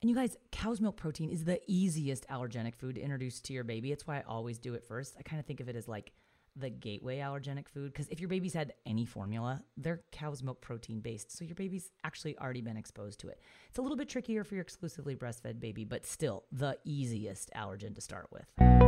And you guys, cow's milk protein is the easiest allergenic food to introduce to your baby. It's why I always do it first. I kind of think of it as like the gateway allergenic food because if your baby's had any formula, they're cow's milk protein based. So your baby's actually already been exposed to it. It's a little bit trickier for your exclusively breastfed baby, but still the easiest allergen to start with.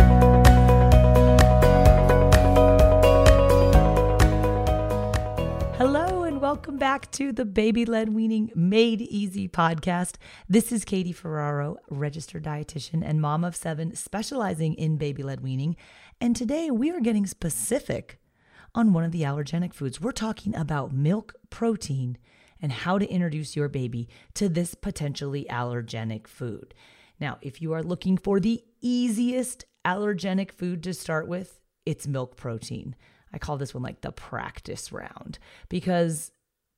Welcome back to the Baby Led Weaning Made Easy podcast. This is Katie Ferraro, registered dietitian and mom of seven, specializing in baby led weaning. And today we are getting specific on one of the allergenic foods. We're talking about milk protein and how to introduce your baby to this potentially allergenic food. Now, if you are looking for the easiest allergenic food to start with, it's milk protein. I call this one like the practice round because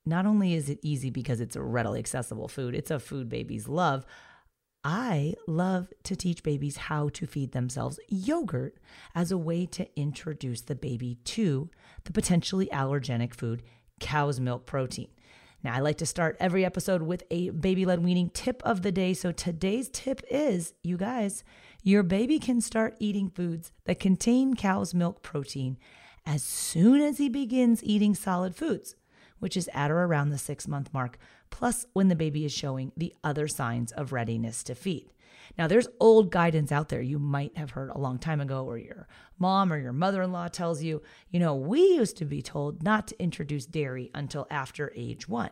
not only is it easy because it's a readily accessible food, it's a food babies love. I love to teach babies how to feed themselves yogurt as a way to introduce the baby to the potentially allergenic food, cow's milk protein. Now, I like to start every episode with a baby led weaning tip of the day. So today's tip is you guys, your baby can start eating foods that contain cow's milk protein as soon as he begins eating solid foods, which is at or around the six month mark, plus when the baby is showing the other signs of readiness to feed. Now, there's old guidance out there you might have heard a long time ago, or your mom or your mother in law tells you, you know, we used to be told not to introduce dairy until after age one.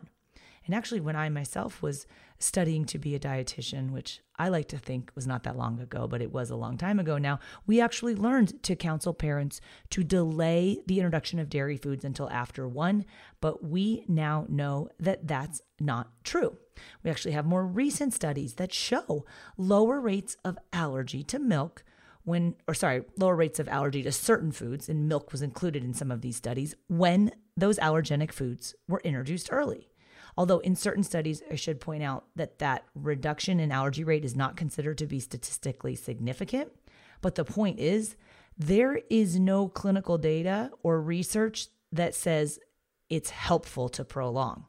And actually, when I myself was studying to be a dietitian, which I like to think was not that long ago, but it was a long time ago now, we actually learned to counsel parents to delay the introduction of dairy foods until after one. But we now know that that's not true. We actually have more recent studies that show lower rates of allergy to milk when, or sorry, lower rates of allergy to certain foods, and milk was included in some of these studies when those allergenic foods were introduced early. Although in certain studies, I should point out that that reduction in allergy rate is not considered to be statistically significant. But the point is, there is no clinical data or research that says it's helpful to prolong.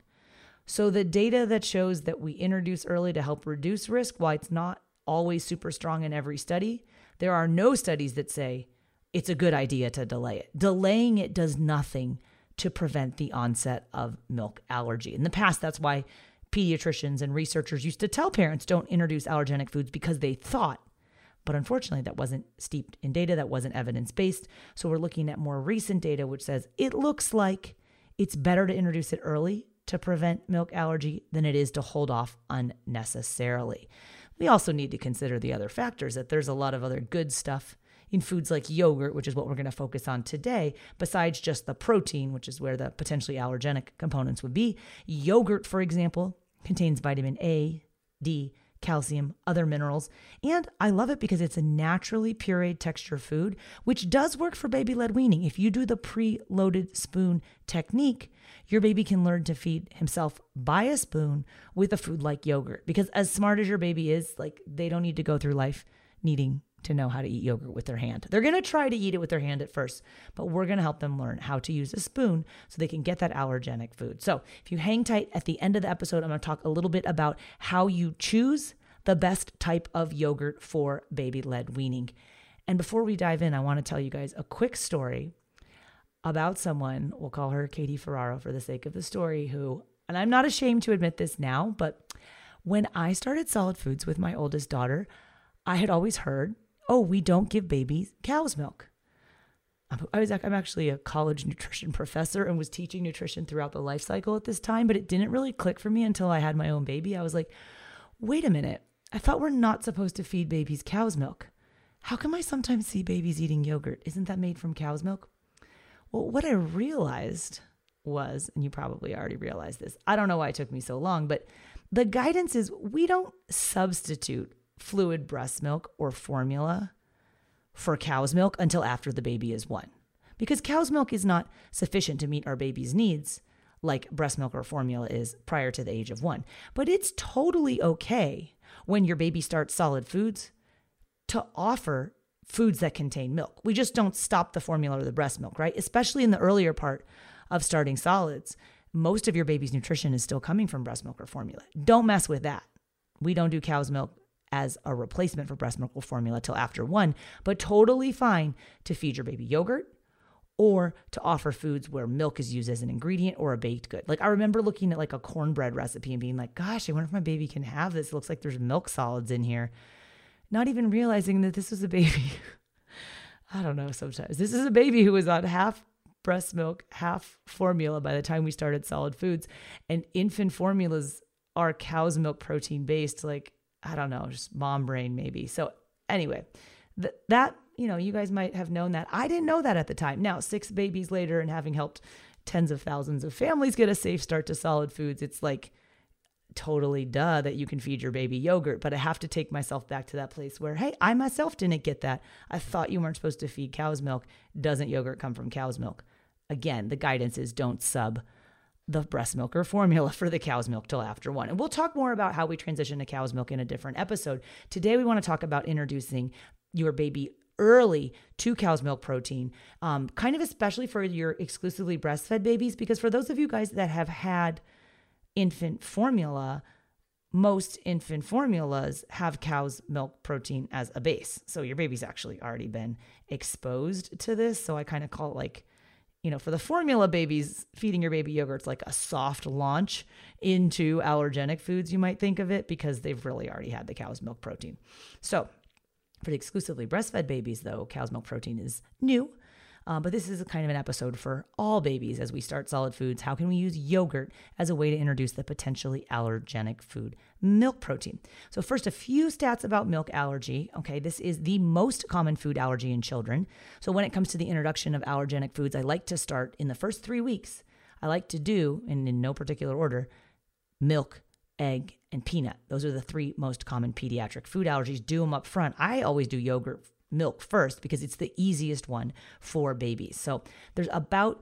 So the data that shows that we introduce early to help reduce risk, while it's not always super strong in every study, there are no studies that say it's a good idea to delay it. Delaying it does nothing to prevent the onset of milk allergy. In the past, that's why pediatricians and researchers used to tell parents don't introduce allergenic foods because they thought. But unfortunately, that wasn't steeped in data, that wasn't evidence based. So we're looking at more recent data, which says it looks like it's better to introduce it early to prevent milk allergy than it is to hold off unnecessarily. We also need to consider the other factors that there's a lot of other good stuff in foods like yogurt, which is what we're going to focus on today, besides just the protein, which is where the potentially allergenic components would be. Yogurt, for example, contains vitamin A, D, calcium, other minerals. And I love it because it's a naturally pureed texture food, which does work for baby led weaning. If you do the pre loaded spoon technique, your baby can learn to feed himself by a spoon with a food like yogurt. Because as smart as your baby is, like they don't need to go through life needing to know how to eat yogurt with their hand. They're going to try to eat it with their hand at first, but we're going to help them learn how to use a spoon so they can get that allergenic food. So, if you hang tight at the end of the episode, I'm going to talk a little bit about how you choose the best type of yogurt for baby led weaning. And before we dive in, I want to tell you guys a quick story about someone, we'll call her Katie Ferraro for the sake of the story, who, and I'm not ashamed to admit this now, but when I started solid foods with my oldest daughter, I had always heard oh, we don't give babies cow's milk. I was I'm actually a college nutrition professor and was teaching nutrition throughout the life cycle at this time, but it didn't really click for me until I had my own baby. I was like, wait a minute. I thought we're not supposed to feed babies cow's milk. How come I sometimes see babies eating yogurt? Isn't that made from cow's milk? Well, what I realized was, and you probably already realized this, I don't know why it took me so long, but the guidance is we don't substitute fluid breast milk or formula for cow's milk until after the baby is one. because cow's milk is not sufficient to meet our baby's needs like breast milk or formula is prior to the age of one. But it's totally okay when your baby starts solid foods to offer foods that contain milk. We just don't stop the formula or the breast milk, right? Especially in the earlier part of starting solids. Most of your baby's nutrition is still coming from breast milk or formula. Don't mess with that. We don't do cow's milk as a replacement for breast milk or formula till after one, but totally fine to feed your baby yogurt or to offer foods where milk is used as an ingredient or a baked good. Like I remember looking at like a cornbread recipe and being like, gosh, I wonder if my baby can have this. It looks like there's milk solids in here. Not even realizing that this was a baby. I don't know sometimes. This is a baby who was on half breast milk, half formula by the time we started solid foods. And infant formulas are cow's milk protein based. Like I don't know, just mom brain maybe. So anyway, th- that, you know, you guys might have known that. I didn't know that at the time. Now, six babies later and having helped tens of thousands of families get a safe start to solid foods, it's like totally duh that you can feed your baby yogurt. But I have to take myself back to that place where, hey, I myself didn't get that. I thought you weren't supposed to feed cow's milk. Doesn't yogurt come from cow's milk? Again, the guidance is don't sub the breast milk or formula for the cow's milk till after one. And we'll talk more about how we transition to cow's milk in a different episode. Today, we want to talk about introducing your baby early to cow's milk protein, um, kind of especially for your exclusively breastfed babies, because for those of you guys that have had infant formula, most infant formulas have cow's milk protein as a base. So your baby's actually already been exposed to this. So I kind of call it like you know, for the formula babies, feeding your baby yogurt's like a soft launch into allergenic foods, you might think of it, because they've really already had the cow's milk protein. So, for the exclusively breastfed babies, though, cow's milk protein is new. Um, but this is a kind of an episode for all babies as we start solid foods. How can we use yogurt as a way to introduce the potentially allergenic food, milk protein? So, first, a few stats about milk allergy. Okay, this is the most common food allergy in children. So, when it comes to the introduction of allergenic foods, I like to start in the first three weeks. I like to do, and in no particular order, milk, egg, and peanut. Those are the three most common pediatric food allergies. Do them up front. I always do yogurt milk first because it's the easiest one for babies. So there's about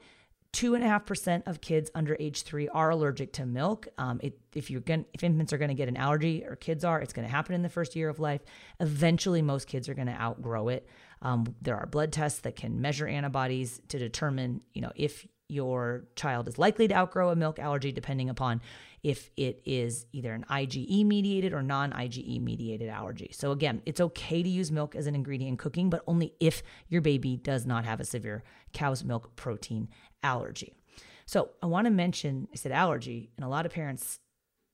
two and a half percent of kids under age three are allergic to milk. Um, it, if you're going, if infants are going to get an allergy or kids are, it's going to happen in the first year of life. Eventually, most kids are going to outgrow it. Um, there are blood tests that can measure antibodies to determine, you know, if your child is likely to outgrow a milk allergy, depending upon if it is either an IgE mediated or non IgE mediated allergy. So, again, it's okay to use milk as an ingredient in cooking, but only if your baby does not have a severe cow's milk protein allergy. So, I want to mention I said allergy, and a lot of parents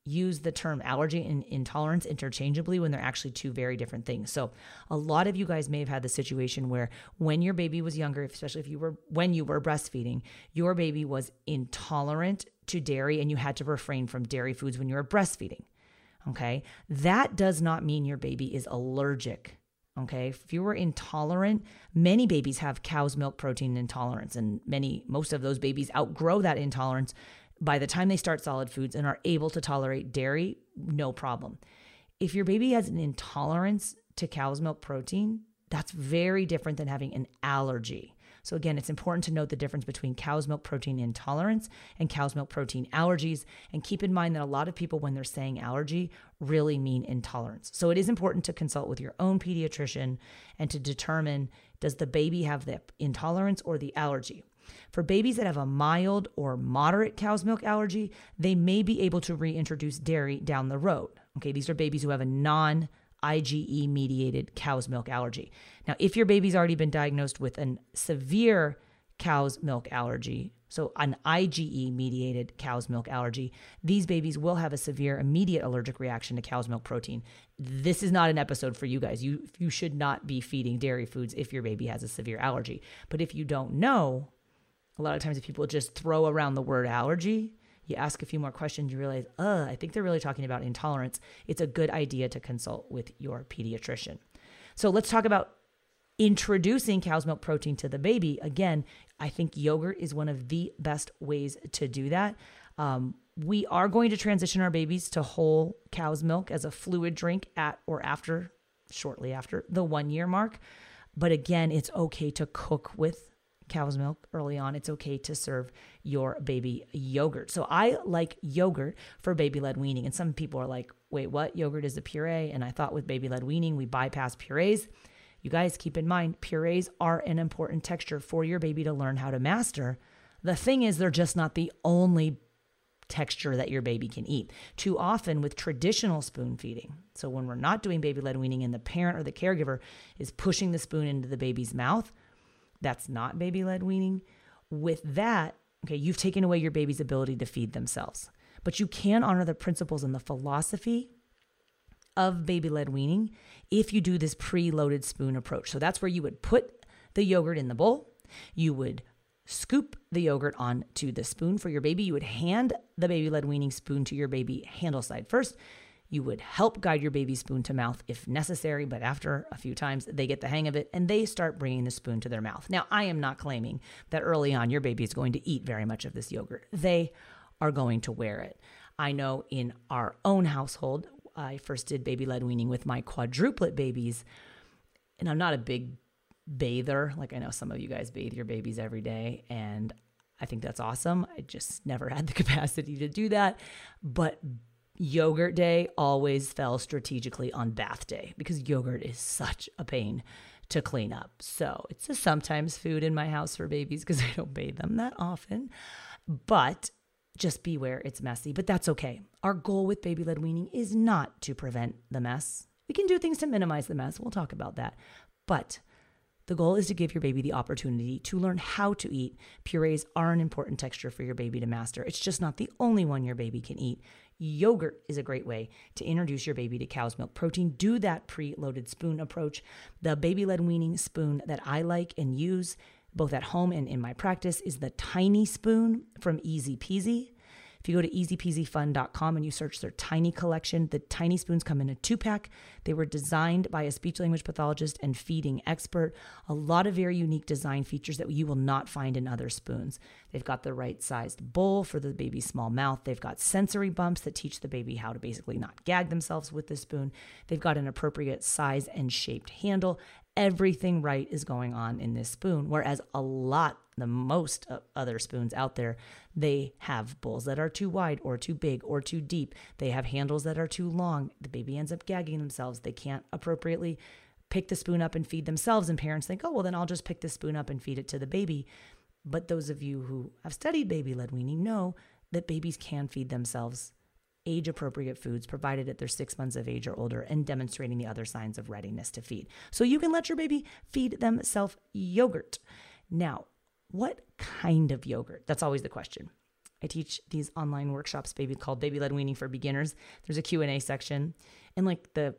use the term allergy and intolerance interchangeably when they're actually two very different things. So, a lot of you guys may have had the situation where when your baby was younger, especially if you were when you were breastfeeding, your baby was intolerant to dairy and you had to refrain from dairy foods when you were breastfeeding. Okay? That does not mean your baby is allergic. Okay? If you were intolerant, many babies have cow's milk protein intolerance and many most of those babies outgrow that intolerance by the time they start solid foods and are able to tolerate dairy, no problem. If your baby has an intolerance to cow's milk protein, that's very different than having an allergy. So, again, it's important to note the difference between cow's milk protein intolerance and cow's milk protein allergies. And keep in mind that a lot of people, when they're saying allergy, really mean intolerance. So, it is important to consult with your own pediatrician and to determine does the baby have the intolerance or the allergy. For babies that have a mild or moderate cow's milk allergy, they may be able to reintroduce dairy down the road. Okay, these are babies who have a non IgE mediated cow's milk allergy. Now, if your baby's already been diagnosed with a severe cow's milk allergy, so an IgE mediated cow's milk allergy, these babies will have a severe immediate allergic reaction to cow's milk protein. This is not an episode for you guys. You you should not be feeding dairy foods if your baby has a severe allergy. But if you don't know, a lot of times if people just throw around the word allergy, you ask a few more questions, you realize, uh, I think they're really talking about intolerance. It's a good idea to consult with your pediatrician. So let's talk about introducing cow's milk protein to the baby. Again, I think yogurt is one of the best ways to do that. Um, we are going to transition our babies to whole cow's milk as a fluid drink at or after, shortly after the one year mark. But again, it's okay to cook with cow's milk early on, it's okay to serve your baby yogurt. So I like yogurt for baby led weaning. And some people are like, wait, what? Yogurt is a puree. And I thought with baby led weaning, we bypass purees. You guys keep in mind, purees are an important texture for your baby to learn how to master. The thing is, they're just not the only texture that your baby can eat. Too often with traditional spoon feeding. So when we're not doing baby led weaning and the parent or the caregiver is pushing the spoon into the baby's mouth, that's not baby led weaning. With that, okay, you've taken away your baby's ability to feed themselves. But you can honor the principles and the philosophy of baby led weaning if you do this pre-loaded spoon approach. So that's where you would put the yogurt in the bowl. You would scoop the yogurt onto the spoon for your baby. You would hand the baby led weaning spoon to your baby handle side first. You would help guide your baby spoon to mouth if necessary, but after a few times, they get the hang of it and they start bringing the spoon to their mouth. Now, I am not claiming that early on your baby is going to eat very much of this yogurt. They are going to wear it. I know in our own household, I first did baby led weaning with my quadruplet babies, and I'm not a big bather. Like I know some of you guys bathe your babies every day, and I think that's awesome. I just never had the capacity to do that. But yogurt day always fell strategically on bath day because yogurt is such a pain to clean up. So it's a sometimes food in my house for babies because I don't bathe them that often. But just beware it's messy, but that's okay. Our goal with baby led weaning is not to prevent the mess. We can do things to minimize the mess. We'll talk about that. But the goal is to give your baby the opportunity to learn how to eat. Purees are an important texture for your baby to master. It's just not the only one your baby can eat. Yogurt is a great way to introduce your baby to cow's milk protein. Do that pre loaded spoon approach. The baby led weaning spoon that I like and use both at home and in my practice is the tiny spoon from ezpz. If you go to ezpzfun.com and you search their tiny collection, the tiny spoons come in a two pack. They were designed by a speech language pathologist and feeding expert. A lot of very unique design features that you will not find in other spoons. They've got the right sized bowl for the baby's small mouth. They've got sensory bumps that teach the baby how to basically not gag themselves with the spoon. They've got an appropriate size and shaped handle. Everything right is going on in this spoon, whereas a lot the most uh, other spoons out there, they have bowls that are too wide or too big or too deep. They have handles that are too long. The baby ends up gagging themselves. They can't appropriately pick the spoon up and feed themselves. And parents think, oh, well, then I'll just pick the spoon up and feed it to the baby. But those of you who have studied baby led weaning know that babies can feed themselves age appropriate foods provided that they're six months of age or older and demonstrating the other signs of readiness to feed. So you can let your baby feed themselves yogurt. Now, what kind of yogurt? That's always the question. I teach these online workshops, baby called Baby Led Weaning for Beginners. There's a Q&A section and like the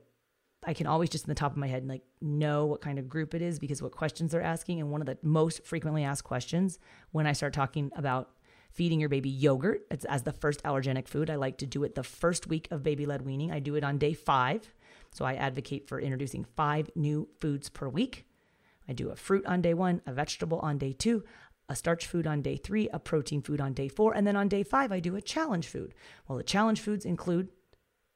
I can always just in the top of my head like know what kind of group it is because what questions they're asking and one of the most frequently asked questions when I start talking about feeding your baby yogurt as the first allergenic food. I like to do it the first week of baby led weaning. I do it on day 5. So I advocate for introducing 5 new foods per week. I do a fruit on day one, a vegetable on day two, a starch food on day three, a protein food on day four, and then on day five, I do a challenge food. Well, the challenge foods include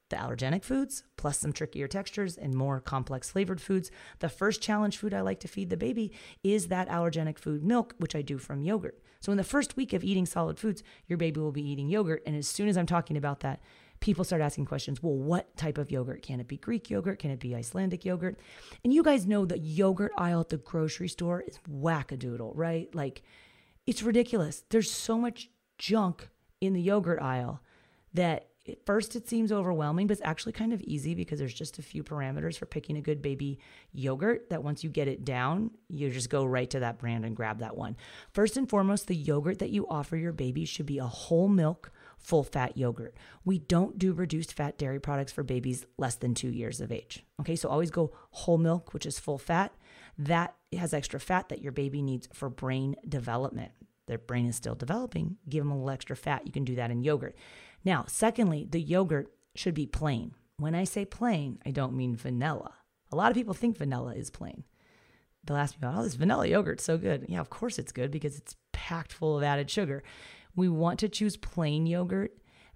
the allergenic foods, plus some trickier textures and more complex flavored foods. The first challenge food I like to feed the baby is that allergenic food milk, which I do from yogurt. So, in the first week of eating solid foods, your baby will be eating yogurt. And as soon as I'm talking about that, people start asking questions. Well, what type of yogurt? Can it be Greek yogurt? Can it be Icelandic yogurt? And you guys know the yogurt aisle at the grocery store is wackadoodle, right? Like it's ridiculous. There's so much junk in the yogurt aisle that at first it seems overwhelming, but it's actually kind of easy because there's just a few parameters for picking a good baby yogurt that once you get it down, you just go right to that brand and grab that one. First and foremost, the yogurt that you offer your baby should be a whole milk full fat yogurt. We don't do reduced fat dairy products for babies less than two years of age. Okay, so always go whole milk, which is full fat. That has extra fat that your baby needs for brain development. Their brain is still developing. Give them a little extra fat. You can do that in yogurt. Now, secondly, the yogurt should be plain. When I say plain, I don't mean vanilla. A lot of people think vanilla is plain. They'll ask me, about, oh, this vanilla yogurt's so good. Yeah, of course it's good because it's packed full of added sugar. We want to choose plain yogurt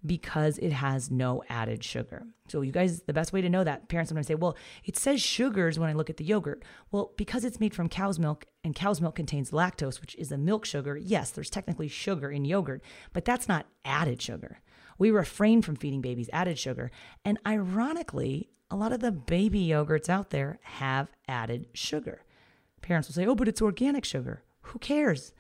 because it has no added sugar. So, you guys, the best way to know that, parents sometimes say, well, it says sugars when I look at the yogurt. Well, because it's made from cow's milk and cow's milk contains lactose, which is a milk sugar, yes, there's technically sugar in yogurt, but that's not added sugar. We refrain from feeding babies added sugar. And ironically, a lot of the baby yogurts out there have added sugar. Parents will say, oh, but it's organic sugar. Who cares?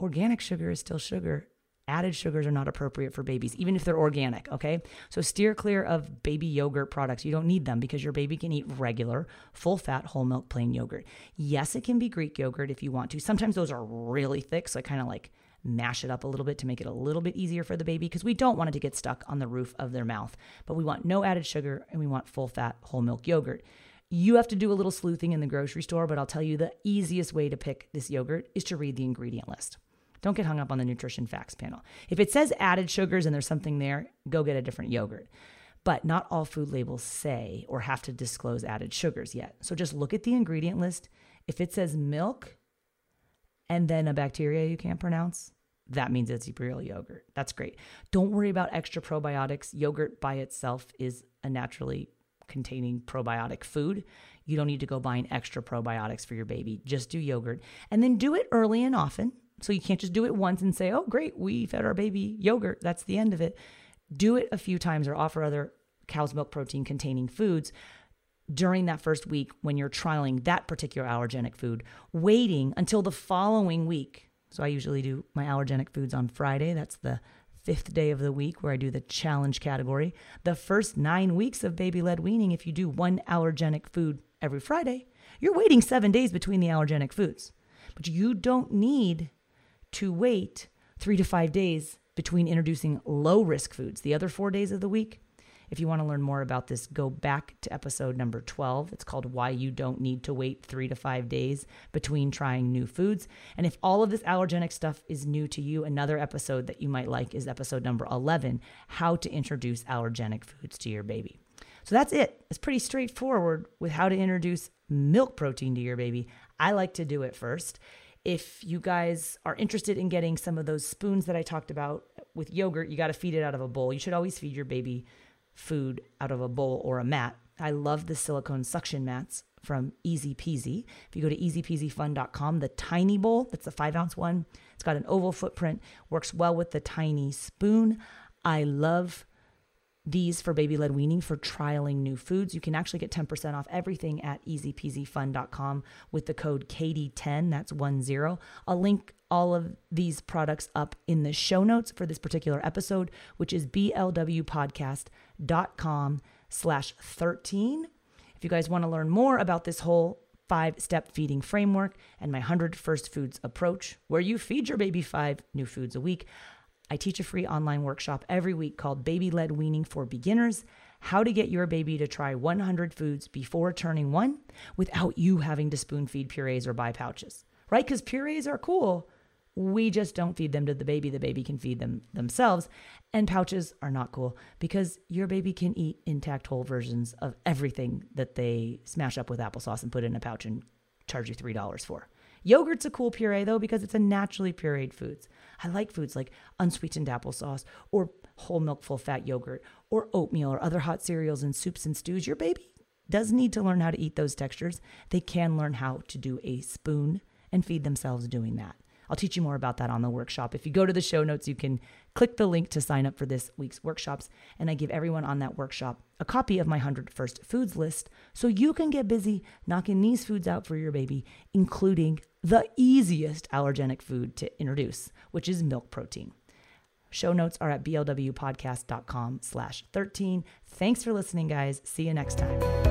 Organic sugar is still sugar added sugars are not appropriate for babies, even if they're organic. Okay. So steer clear of baby yogurt products. You don't need them because your baby can eat regular, full fat, whole milk, plain yogurt. Yes, it can be Greek yogurt if you want to. Sometimes those are really thick. So I kind of like mash it up a little bit to make it a little bit easier for the baby because we don't want it to get stuck on the roof of their mouth. But we want no added sugar and we want full fat, whole milk yogurt. You have to do a little sleuthing in the grocery store, but I'll tell you the easiest way to pick this yogurt is to read the ingredient list. Don't get hung up on the nutrition facts panel. If it says added sugars and there's something there, go get a different yogurt. But not all food labels say or have to disclose added sugars yet. So just look at the ingredient list. If it says milk and then a bacteria you can't pronounce, that means it's real yogurt. That's great. Don't worry about extra probiotics. Yogurt by itself is a naturally containing probiotic food. You don't need to go buying extra probiotics for your baby. Just do yogurt and then do it early and often. So you can't just do it once and say, oh, great, we fed our baby yogurt. That's the end of it. Do it a few times or offer other cow's milk protein containing foods during that first week when you're trialing that particular allergenic food, waiting until the following week. So I usually do my allergenic foods on Friday. That's the fifth day of the week where I do the challenge category. The first nine weeks of baby led weaning, if you do one allergenic food every Friday, you're waiting seven days between the allergenic foods. But you don't need to wait three to five days between introducing low risk foods. The other four days of the week, if you want to learn more about this, go back to episode number 12. It's called Why You Don't Need to Wait Three to Five Days Between Trying New Foods. And if all of this allergenic stuff is new to you, another episode that you might like is episode number 11 How to Introduce Allergenic Foods to Your Baby. So that's it. It's pretty straightforward with how to introduce milk protein to your baby. I like to do it first. If you guys are interested in getting some of those spoons that I talked about with yogurt, you got to feed it out of a bowl. You should always feed your baby food out of a bowl or a mat. I love the silicone suction mats from ezpz. If you go to ezpzfun.com, the tiny bowl, that's the five ounce one, it's got an oval footprint, works well with the tiny spoon. I love these for baby led weaning for trialing new foods. You can actually get 10% off everything at ezpzfun.com with the code KD10. That's 10. I'll link all of these products up in the show notes for this particular episode, which is blwpodcast.com slash 13. If you guys want to learn more about this whole five step feeding framework and my 100 first foods approach, where you feed your baby five new foods a week, I teach a free online workshop every week called Baby Led Weaning for Beginners How to Get Your Baby to Try 100 Foods Before Turning One Without You Having to Spoon Feed Purees or Buy Pouches, right? Because purees are cool. We just don't feed them to the baby. The baby can feed them themselves. And pouches are not cool because your baby can eat intact whole versions of everything that they smash up with applesauce and put in a pouch and charge you $3 for. Yogurt's a cool puree though because it's a naturally pureed foods. I like foods like unsweetened applesauce or whole milk full fat yogurt or oatmeal or other hot cereals and soups and stews. Your baby does need to learn how to eat those textures. They can learn how to do a spoon and feed themselves doing that. I'll teach you more about that on the workshop. If you go to the show notes, you can click the link to sign up for this week's workshops. And I give everyone on that workshop a copy of my 100 First Foods list so you can get busy knocking these foods out for your baby, including the easiest allergenic food to introduce, which is milk protein. Show notes are at blwpodcast.com slash 13. Thanks for listening, guys. See you next time.